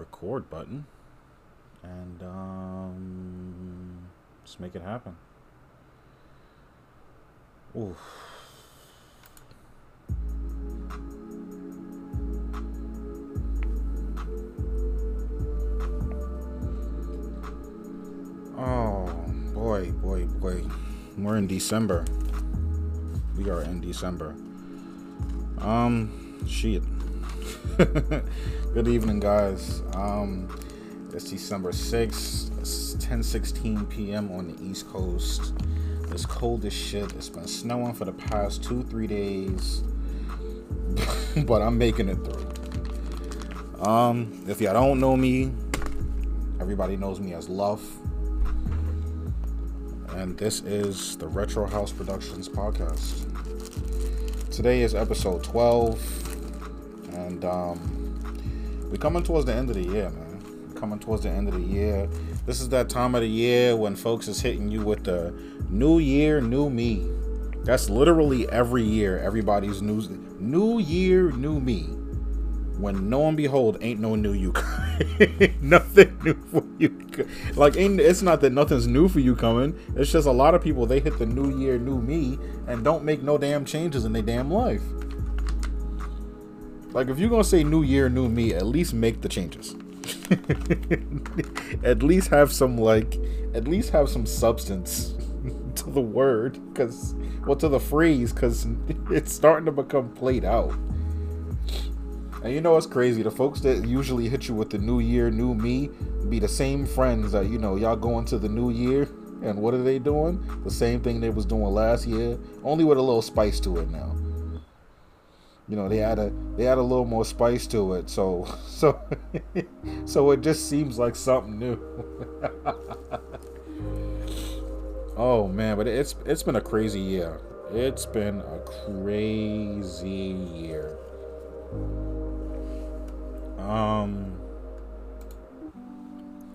record button and um, let's make it happen. Oof. Oh boy, boy, boy. We're in December. We are in December. Um, shit. Good evening, guys. Um, it's December 6th. It's 10 16 p.m. on the East Coast. It's cold as shit. It's been snowing for the past two, three days. but I'm making it through. Um, if y'all don't know me, everybody knows me as Luff. And this is the Retro House Productions podcast. Today is episode 12. And um, we're coming towards the end of the year, man. We're coming towards the end of the year. This is that time of the year when folks is hitting you with the new year, new me. That's literally every year. Everybody's new new year, new me. When no and behold, ain't no new you. nothing new for you. Like, ain't it's not that nothing's new for you coming. It's just a lot of people they hit the new year, new me, and don't make no damn changes in their damn life. Like, if you're gonna say new year, new me, at least make the changes. at least have some like, at least have some substance to the word, because well, to the phrase, because it's starting to become played out. And you know what's crazy? The folks that usually hit you with the new year, new me, be the same friends that you know y'all going to the new year, and what are they doing? The same thing they was doing last year, only with a little spice to it now. You know, they had a they had a little more spice to it, so so so it just seems like something new. oh man, but it's it's been a crazy year. It's been a crazy year. Um,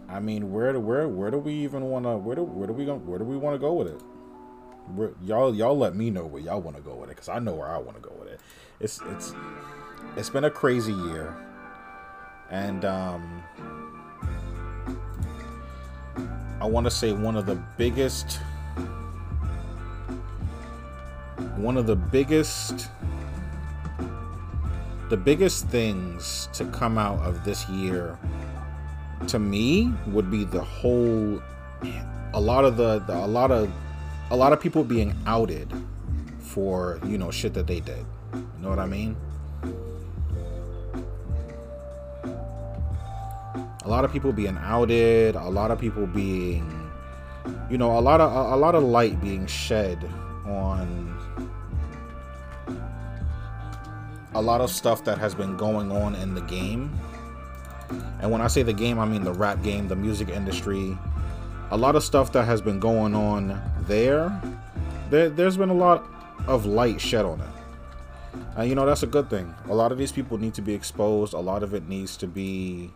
I mean, where do where where do we even want to where do where do we go where do we want to go with it? Where, y'all y'all let me know where y'all want to go with it because I know where I want to go with it. It's it's it's been a crazy year, and um, I want to say one of the biggest one of the biggest the biggest things to come out of this year to me would be the whole a lot of the, the, a lot of a lot of people being outed for you know shit that they did know what i mean a lot of people being outed a lot of people being you know a lot of a, a lot of light being shed on a lot of stuff that has been going on in the game. And when I say the game, I mean the rap game, the music industry. A lot of stuff that has been going on there. there there's been a lot of light shed on it. And you know, that's a good thing. A lot of these people need to be exposed. A lot of it needs to be.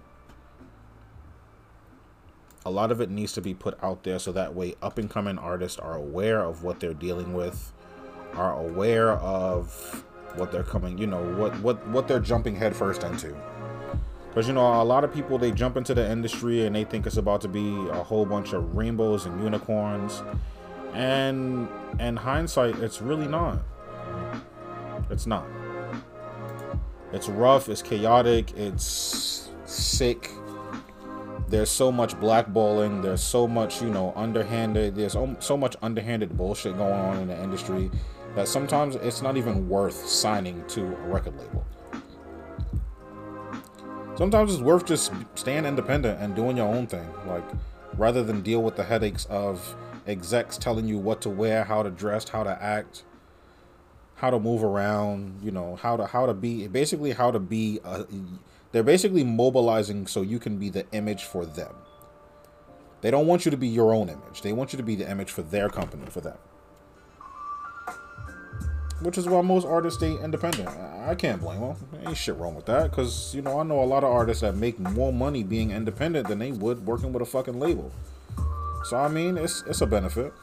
A lot of it needs to be put out there so that way up and coming artists are aware of what they're dealing with, are aware of what they're coming, you know, what what what they're jumping headfirst into. Because you know, a lot of people they jump into the industry and they think it's about to be a whole bunch of rainbows and unicorns, and in hindsight, it's really not. It's not. It's rough. It's chaotic. It's sick. There's so much blackballing. There's so much, you know, underhanded. There's so much underhanded bullshit going on in the industry that sometimes it's not even worth signing to a record label. Sometimes it's worth just staying independent and doing your own thing, like rather than deal with the headaches of execs telling you what to wear, how to dress, how to act, how to move around, you know, how to how to be basically how to be a, they're basically mobilizing so you can be the image for them. They don't want you to be your own image. They want you to be the image for their company, for them which is why most artists stay independent. I can't blame them. Ain't shit wrong with that, because you know I know a lot of artists that make more money being independent than they would working with a fucking label. So I mean, it's it's a benefit.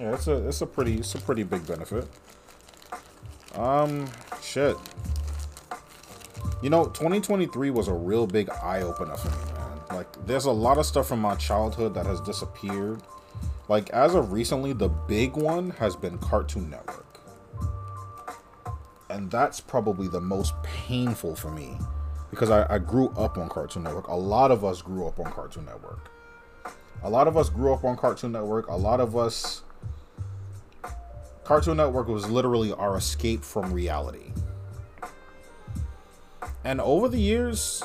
Yeah, it's a it's a pretty it's a pretty big benefit. Um, shit. You know, 2023 was a real big eye opener for me, man. Like, there's a lot of stuff from my childhood that has disappeared. Like, as of recently, the big one has been Cartoon Network. And that's probably the most painful for me because I, I grew up on Cartoon Network. A lot of us grew up on Cartoon Network. A lot of us grew up on Cartoon Network. A lot of us Cartoon Network was literally our escape from reality. And over the years,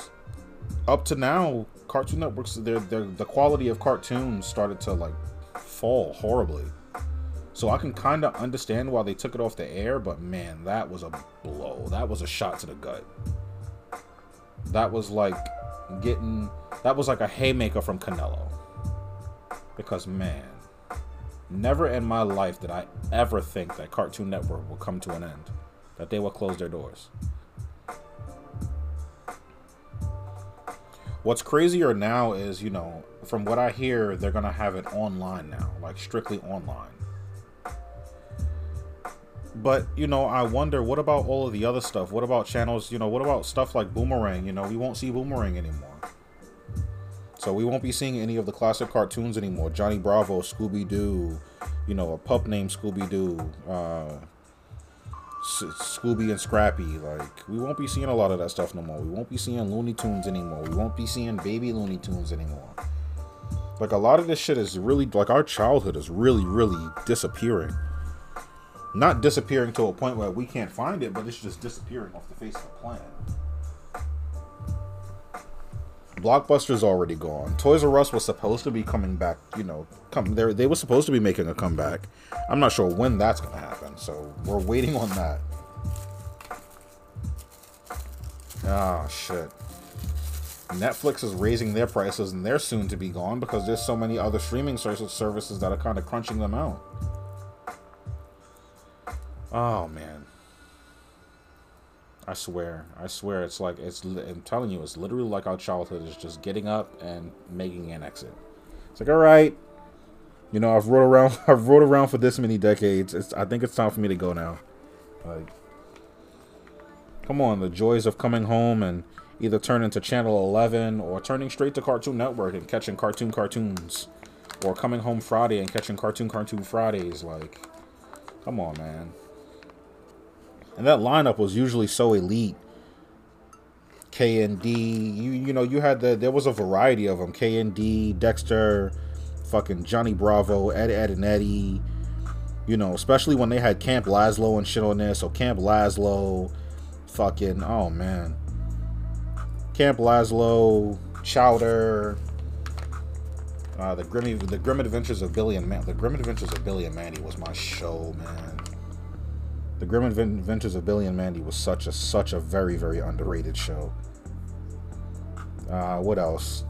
up to now, Cartoon Networks, the quality of cartoons started to like fall horribly. So I can kind of understand why they took it off the air, but man, that was a blow. That was a shot to the gut. That was like getting, that was like a haymaker from Canelo. Because man, Never in my life did I ever think that Cartoon Network will come to an end, that they will close their doors. What's crazier now is, you know, from what I hear, they're going to have it online now, like strictly online. But, you know, I wonder what about all of the other stuff? What about channels, you know, what about stuff like Boomerang? You know, we won't see Boomerang anymore. So we won't be seeing any of the classic cartoons anymore. Johnny Bravo, Scooby Doo, you know, a pup named Scooby Doo, uh, Scooby and Scrappy. Like we won't be seeing a lot of that stuff no more. We won't be seeing Looney Tunes anymore. We won't be seeing Baby Looney Tunes anymore. Like a lot of this shit is really like our childhood is really, really disappearing. Not disappearing to a point where we can't find it, but it's just disappearing off the face of the planet. Blockbuster's already gone. Toys R Us was supposed to be coming back. You know, come they they were supposed to be making a comeback. I'm not sure when that's gonna happen. So we're waiting on that. Ah, shit. Netflix is raising their prices and they're soon to be gone because there's so many other streaming services that are kind of crunching them out. Oh man. I swear, I swear, it's like it's. I'm telling you, it's literally like our childhood is just getting up and making an exit. It's like, all right, you know, I've rode around, I've rode around for this many decades. It's. I think it's time for me to go now. Like, come on, the joys of coming home and either turning to channel 11 or turning straight to Cartoon Network and catching cartoon cartoons, or coming home Friday and catching cartoon cartoon Fridays. Like, come on, man. And that lineup was usually so elite. KND, you you know, you had the there was a variety of them. KND, Dexter, fucking Johnny Bravo, Ed Edd n Eddy. You know, especially when they had Camp Lazlo and shit on there. So Camp Lazlo, fucking oh man. Camp Lazlo, Chowder, uh, the Grim the Grim Adventures of Billy and Man. The Grim Adventures of Billy and Mandy was my show, man. The Grim Adventures of Billy and Mandy was such a such a very very underrated show. Uh, what else?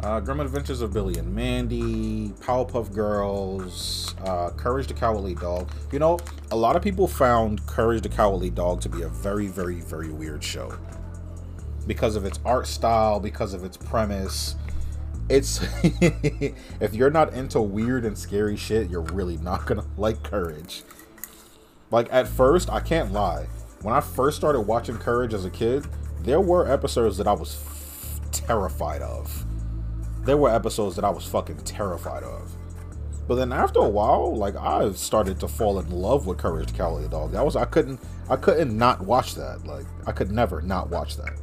Uh, Grim Adventures of Billy and Mandy, Powerpuff Girls, uh, Courage the Cowardly Dog. You know, a lot of people found Courage the Cowardly Dog to be a very, very, very weird show because of its art style, because of its premise, it's if you're not into weird and scary shit, you're really not gonna like Courage. Like at first, I can't lie. When I first started watching Courage as a kid, there were episodes that I was f- terrified of. There were episodes that I was fucking terrified of. But then after a while, like I started to fall in love with Courage the Cowardly Dog. That was I couldn't I couldn't not watch that. Like I could never not watch that.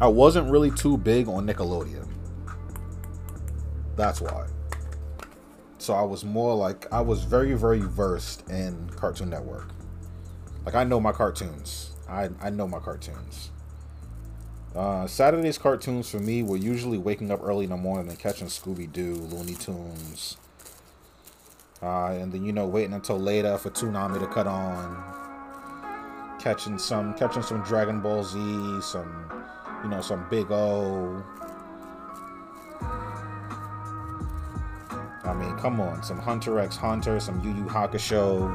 I wasn't really too big on Nickelodeon. That's why. So I was more like I was very very versed in Cartoon Network. Like I know my cartoons. I I know my cartoons. Uh, Saturday's cartoons for me were usually waking up early in the morning and catching Scooby Doo, Looney Tunes, uh, and then you know waiting until later for Toonami to cut on, catching some catching some Dragon Ball Z, some you know, some big O. I mean, come on, some Hunter x Hunter, some Yu Yu Hakusho.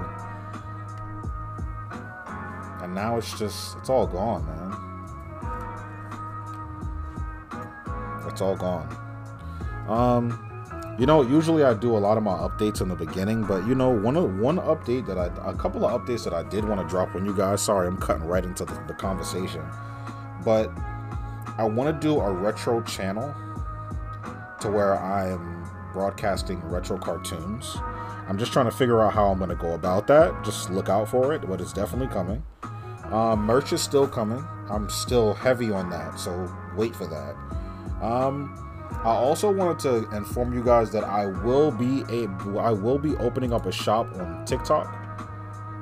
And now it's just, it's all gone, man. It's all gone. Um, You know, usually I do a lot of my updates in the beginning, but you know, one of one update that I, a couple of updates that I did want to drop on you guys. Sorry, I'm cutting right into the, the conversation, but I want to do a retro channel to where I am broadcasting retro cartoons. I'm just trying to figure out how I'm going to go about that. Just look out for it, but it's definitely coming. Um, merch is still coming. I'm still heavy on that, so wait for that. Um, I also wanted to inform you guys that I will be a I will be opening up a shop on TikTok.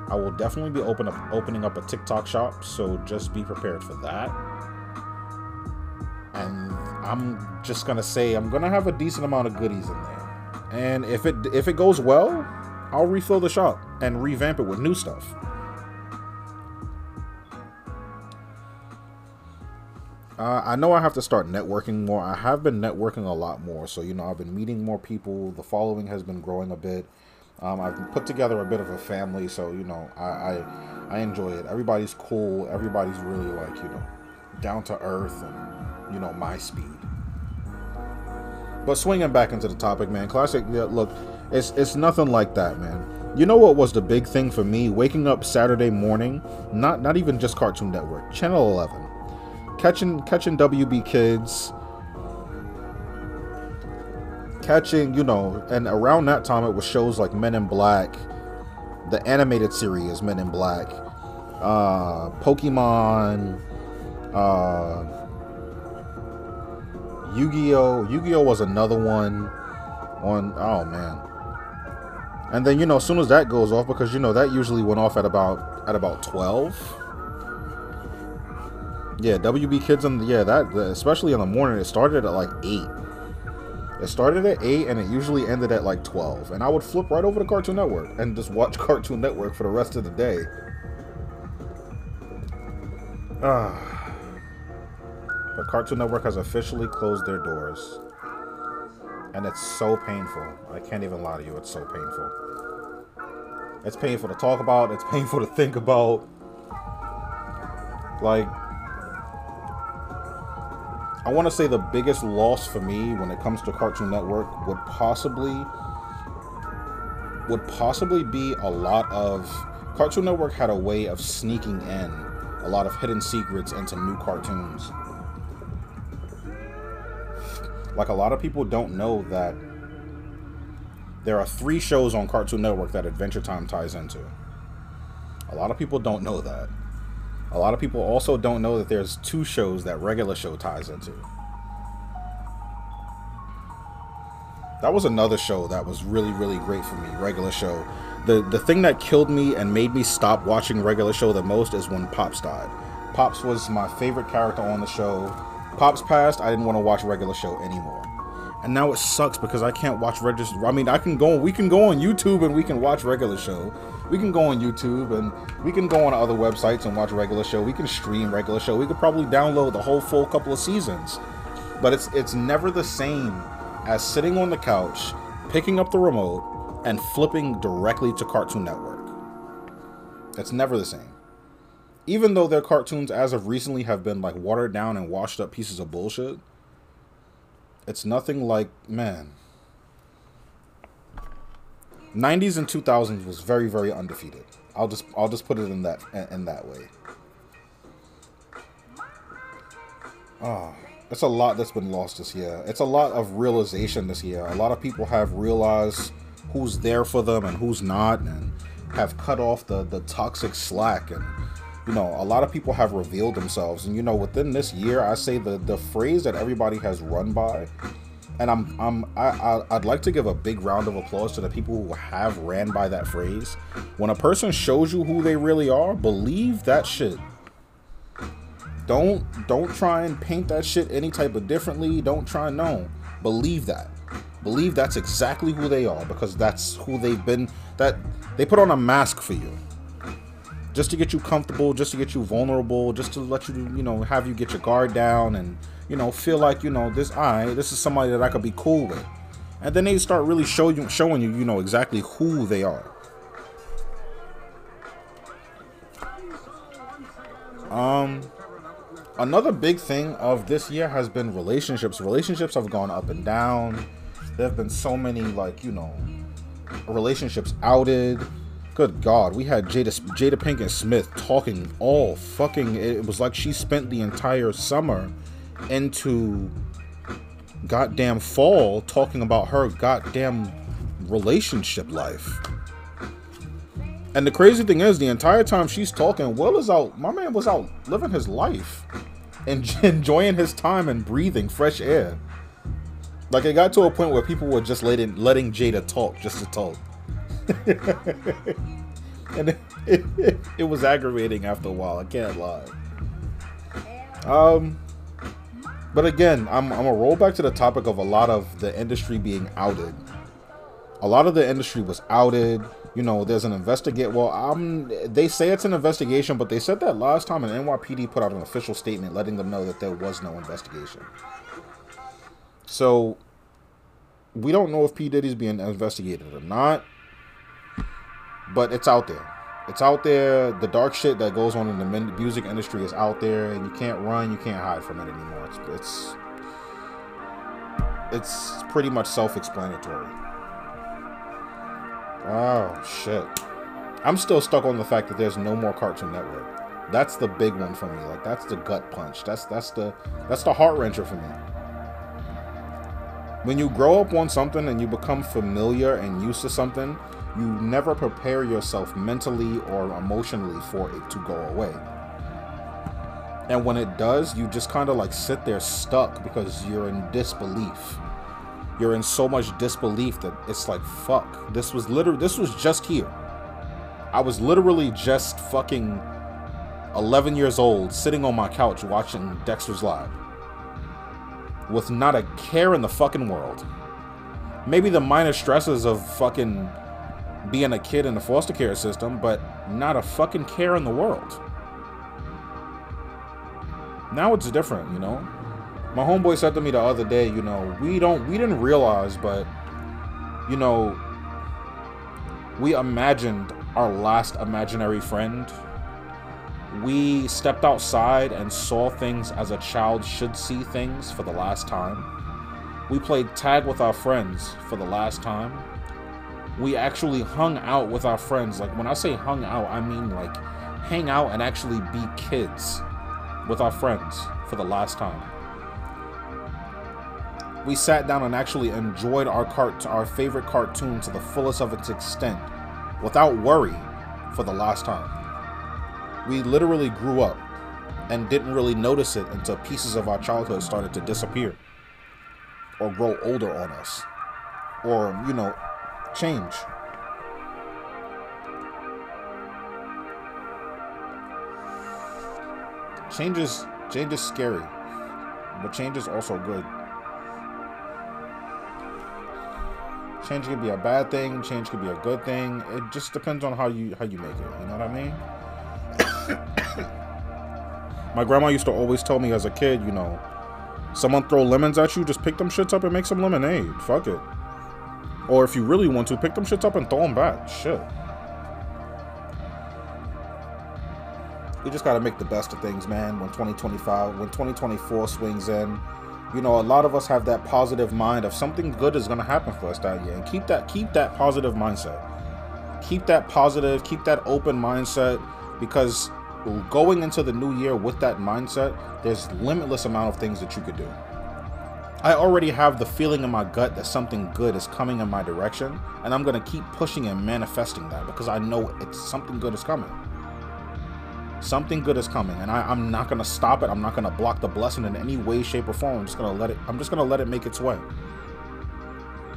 I will definitely be open up opening up a TikTok shop, so just be prepared for that. I'm just gonna say I'm gonna have a decent amount of goodies in there. And if it if it goes well, I'll refill the shop and revamp it with new stuff. Uh, I know I have to start networking more. I have been networking a lot more. So, you know, I've been meeting more people. The following has been growing a bit. Um, I've put together a bit of a family. So, you know, I, I, I enjoy it. Everybody's cool. Everybody's really like, you know, down to earth and, you know, my speed. But swinging back into the topic, man, classic. Yeah, look, it's it's nothing like that, man. You know what was the big thing for me? Waking up Saturday morning, not not even just Cartoon Network, Channel 11 catching catching WB kids, catching you know, and around that time it was shows like Men in Black, the animated series Men in Black, uh, Pokemon, uh, Yu-Gi-Oh. Yu-Gi-Oh was another one on. Oh man. And then you know, as soon as that goes off, because you know that usually went off at about at about twelve yeah, WB Kids and yeah, that especially in the morning, it started at like eight. It started at eight and it usually ended at like twelve. And I would flip right over to Cartoon Network and just watch Cartoon Network for the rest of the day. Ah. But Cartoon Network has officially closed their doors. And it's so painful. I can't even lie to you, it's so painful. It's painful to talk about, it's painful to think about. Like, I want to say the biggest loss for me when it comes to Cartoon Network would possibly would possibly be a lot of Cartoon Network had a way of sneaking in a lot of hidden secrets into new cartoons. Like a lot of people don't know that there are three shows on Cartoon Network that Adventure Time ties into. A lot of people don't know that. A lot of people also don't know that there's two shows that regular show ties into. That was another show that was really, really great for me, regular show. The the thing that killed me and made me stop watching regular show the most is when Pops died. Pops was my favorite character on the show. Pops passed, I didn't want to watch regular show anymore. And now it sucks because I can't watch regular. I mean, I can go. We can go on YouTube and we can watch regular show we can go on YouTube and we can go on other websites and watch regular show. We can stream regular show. We could probably download the whole full couple of seasons. But it's it's never the same as sitting on the couch, picking up the remote, and flipping directly to Cartoon Network. It's never the same. Even though their cartoons as of recently have been like watered down and washed up pieces of bullshit, it's nothing like man 90s and 2000s was very very undefeated. I'll just I'll just put it in that in that way. Oh, it's a lot that's been lost this year. It's a lot of realization this year. A lot of people have realized who's there for them and who's not, and have cut off the the toxic slack. And you know, a lot of people have revealed themselves. And you know, within this year, I say the the phrase that everybody has run by and I'm I'm I, I'd like to give a big round of applause to the people who have ran by that phrase. When a person shows you who they really are, believe that shit. Don't don't try and paint that shit any type of differently. Don't try and know. Believe that. Believe that's exactly who they are because that's who they've been. That they put on a mask for you just to get you comfortable, just to get you vulnerable, just to let you, you know, have you get your guard down and you know, feel like, you know, this I this is somebody that I could be cool with. And then they start really show you showing you, you know, exactly who they are. Um another big thing of this year has been relationships. Relationships have gone up and down. There have been so many like you know relationships outed. Good God, we had Jada Jada Pinkett Smith talking all fucking. It was like she spent the entire summer into goddamn fall talking about her goddamn relationship life. And the crazy thing is, the entire time she's talking, Will is out. My man was out living his life and enjoying his time and breathing fresh air. Like it got to a point where people were just letting letting Jada talk just to talk. and it, it, it, was aggravating after a while. I can't lie. Um, but again, I'm I'm gonna roll back to the topic of a lot of the industry being outed. A lot of the industry was outed you know, there's an investigate. Well, um, they say it's an investigation, but they said that last time, and NYPD put out an official statement letting them know that there was no investigation. So we don't know if P Diddy's being investigated or not, but it's out there. It's out there. The dark shit that goes on in the music industry is out there, and you can't run, you can't hide from it anymore. It's it's, it's pretty much self-explanatory. Oh shit. I'm still stuck on the fact that there's no more Cartoon Network. That's the big one for me. Like that's the gut punch. That's that's the that's the heart wrencher for me. When you grow up on something and you become familiar and used to something, you never prepare yourself mentally or emotionally for it to go away. And when it does, you just kind of like sit there stuck because you're in disbelief. You're in so much disbelief that it's like fuck this was literally this was just here. I was literally just fucking 11 years old sitting on my couch watching dexter's lab with not a care in the fucking world. Maybe the minor stresses of fucking being a kid in the foster care system but not a fucking care in the world now it's different you know my homeboy said to me the other day, you know, we don't we didn't realize, but you know, we imagined our last imaginary friend. We stepped outside and saw things as a child should see things for the last time. We played tag with our friends for the last time. We actually hung out with our friends. Like when I say hung out, I mean like hang out and actually be kids with our friends for the last time we sat down and actually enjoyed our cart our favorite cartoon to the fullest of its extent without worry for the last time. We literally grew up and didn't really notice it until pieces of our childhood started to disappear or grow older on us or, you know, change. Change is change is scary, but change is also good. Change could be a bad thing. Change could be a good thing. It just depends on how you how you make it. You know what I mean? My grandma used to always tell me as a kid, you know, someone throw lemons at you, just pick them shits up and make some lemonade. Fuck it. Or if you really want to, pick them shits up and throw them back. Shit. We just gotta make the best of things, man. When 2025, when 2024 swings in, you know, a lot of us have that positive mind of something good is going to happen for us that year, and keep that keep that positive mindset. Keep that positive, keep that open mindset, because going into the new year with that mindset, there's limitless amount of things that you could do. I already have the feeling in my gut that something good is coming in my direction, and I'm going to keep pushing and manifesting that because I know it's something good is coming. Something good is coming, and I, am not gonna stop it. I'm not gonna block the blessing in any way, shape, or form. I'm just gonna let it. I'm just gonna let it make its way.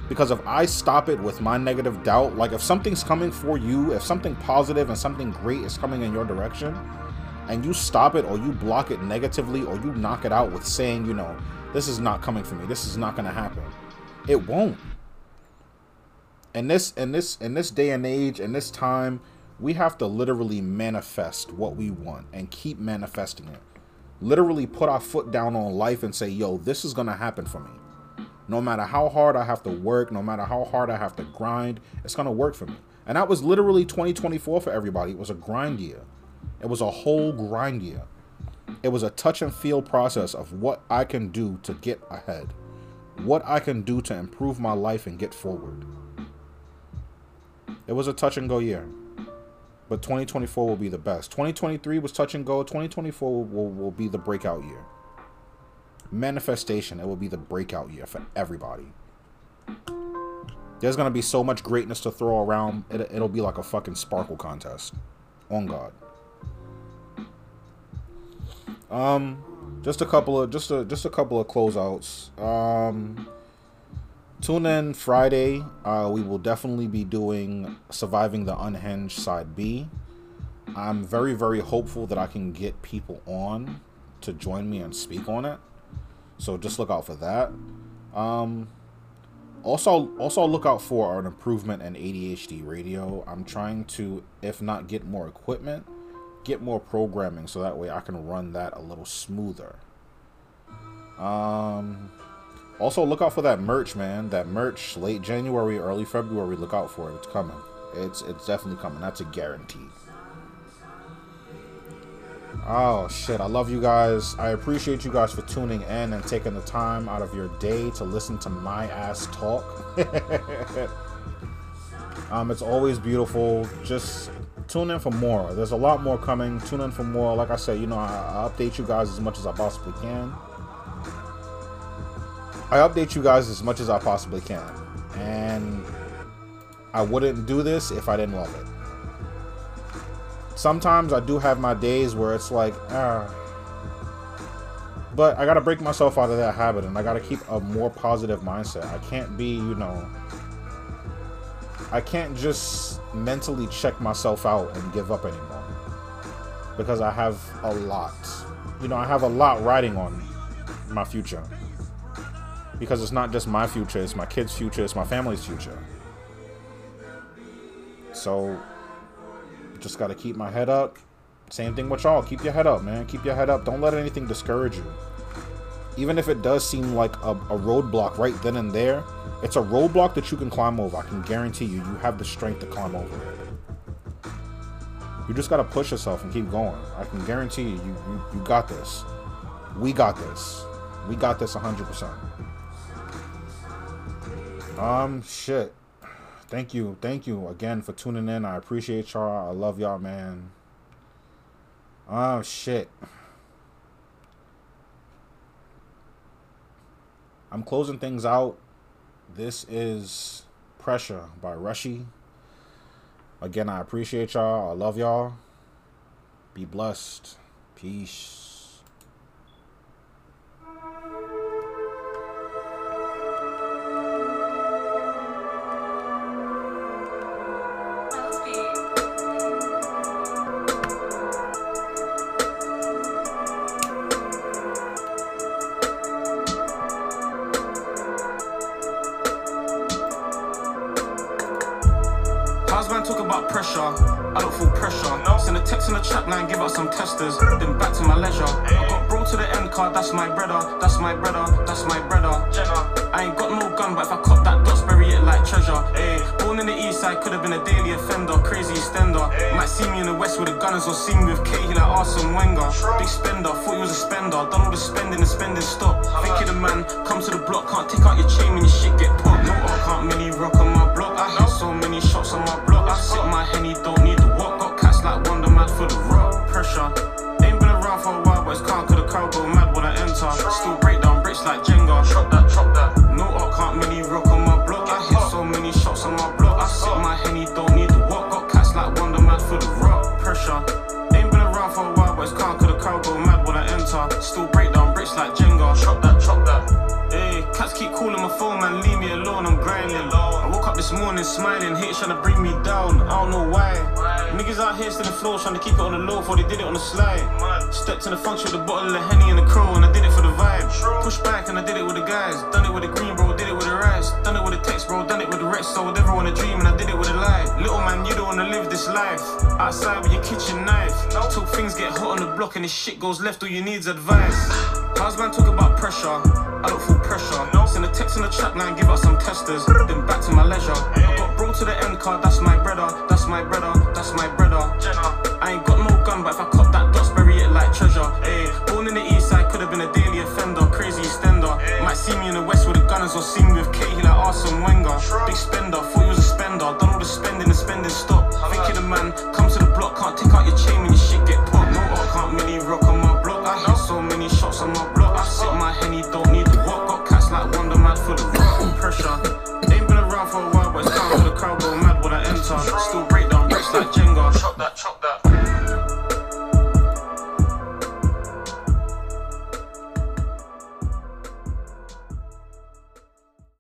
Because if I stop it with my negative doubt, like if something's coming for you, if something positive and something great is coming in your direction, and you stop it or you block it negatively or you knock it out with saying, you know, this is not coming for me. This is not gonna happen. It won't. In this in this in this day and age, in this time, we have to literally manifest what we want and keep manifesting it. Literally put our foot down on life and say, yo, this is going to happen for me. No matter how hard I have to work, no matter how hard I have to grind, it's going to work for me. And that was literally 2024 for everybody. It was a grind year. It was a whole grind year. It was a touch and feel process of what I can do to get ahead. what I can do to improve my life and get forward. It was a touch and go year. But 2024 will be the best. 2023 was touch and go. 2024 will, will, will be the breakout year. Manifestation, it will be the breakout year for everybody. There's to be so much greatness to throw around. It, it'll be like a fucking sparkle contest. On God. Um, just a couple of just a just a couple of closeouts. Um, tune in Friday. Uh, we will definitely be doing surviving the unhinged side B. I'm very very hopeful that I can get people on to join me and speak on it. So just look out for that. Um, also also look out for an improvement in ADHD radio. I'm trying to, if not get more equipment, get more programming so that way I can run that a little smoother. Um, also look out for that merch, man. That merch, late January, early February. Look out for it. It's coming. It's it's definitely coming. That's a guarantee. Oh shit! I love you guys. I appreciate you guys for tuning in and taking the time out of your day to listen to my ass talk. um, it's always beautiful. Just tune in for more. There's a lot more coming. Tune in for more. Like I said, you know, I, I update you guys as much as I possibly can. I update you guys as much as I possibly can. And I wouldn't do this if I didn't love it. Sometimes I do have my days where it's like, ah. But I gotta break myself out of that habit and I gotta keep a more positive mindset. I can't be, you know, I can't just mentally check myself out and give up anymore. Because I have a lot. You know, I have a lot riding on my future. Because it's not just my future, it's my kids' future, it's my family's future. So, just got to keep my head up. Same thing with y'all. Keep your head up, man. Keep your head up. Don't let anything discourage you. Even if it does seem like a, a roadblock right then and there, it's a roadblock that you can climb over. I can guarantee you, you have the strength to climb over it. You just gotta push yourself and keep going. I can guarantee you, you, you, you got this. We got this. We got this 100%. Um, shit. Thank you. Thank you again for tuning in. I appreciate y'all. I love y'all, man. Oh, shit. I'm closing things out. This is Pressure by Rushy. Again, I appreciate y'all. I love y'all. Be blessed. Peace. Then back to my leisure. I got brought to the end card, that's my brother, that's my brother, that's my brother. I ain't got no gun, but if I cop that dots, bury it like treasure. Ay, born in the east side, could have been a daily offender, crazy extender. Might see me in the west with the gunners or see me with Cahill like Arsene Wenger. Big spender, thought he was a spender, done all the spending and spending stop. Think of the man, come to the block, can't take out your chain when your shit get popped. No, I can't mini rock trying to keep it on the low before they did it on the slide. Stepped in the function with a bottle of Henny and a crow, and I did it for the vibe. Push back and I did it with the guys. Done it with the green, bro, did it with the rice. Done it with the text, bro, done it with the rest. So would everyone a dream, and I did it with a lie. Little man, you don't wanna live this life. Outside with your kitchen knife. Till things get hot on the block and this shit goes left, all you need's advice. How's man talk about pressure? I don't feel pressure. Send a text in the chat line, give us some testers. Then back to my leisure. I got brought to the end card, that's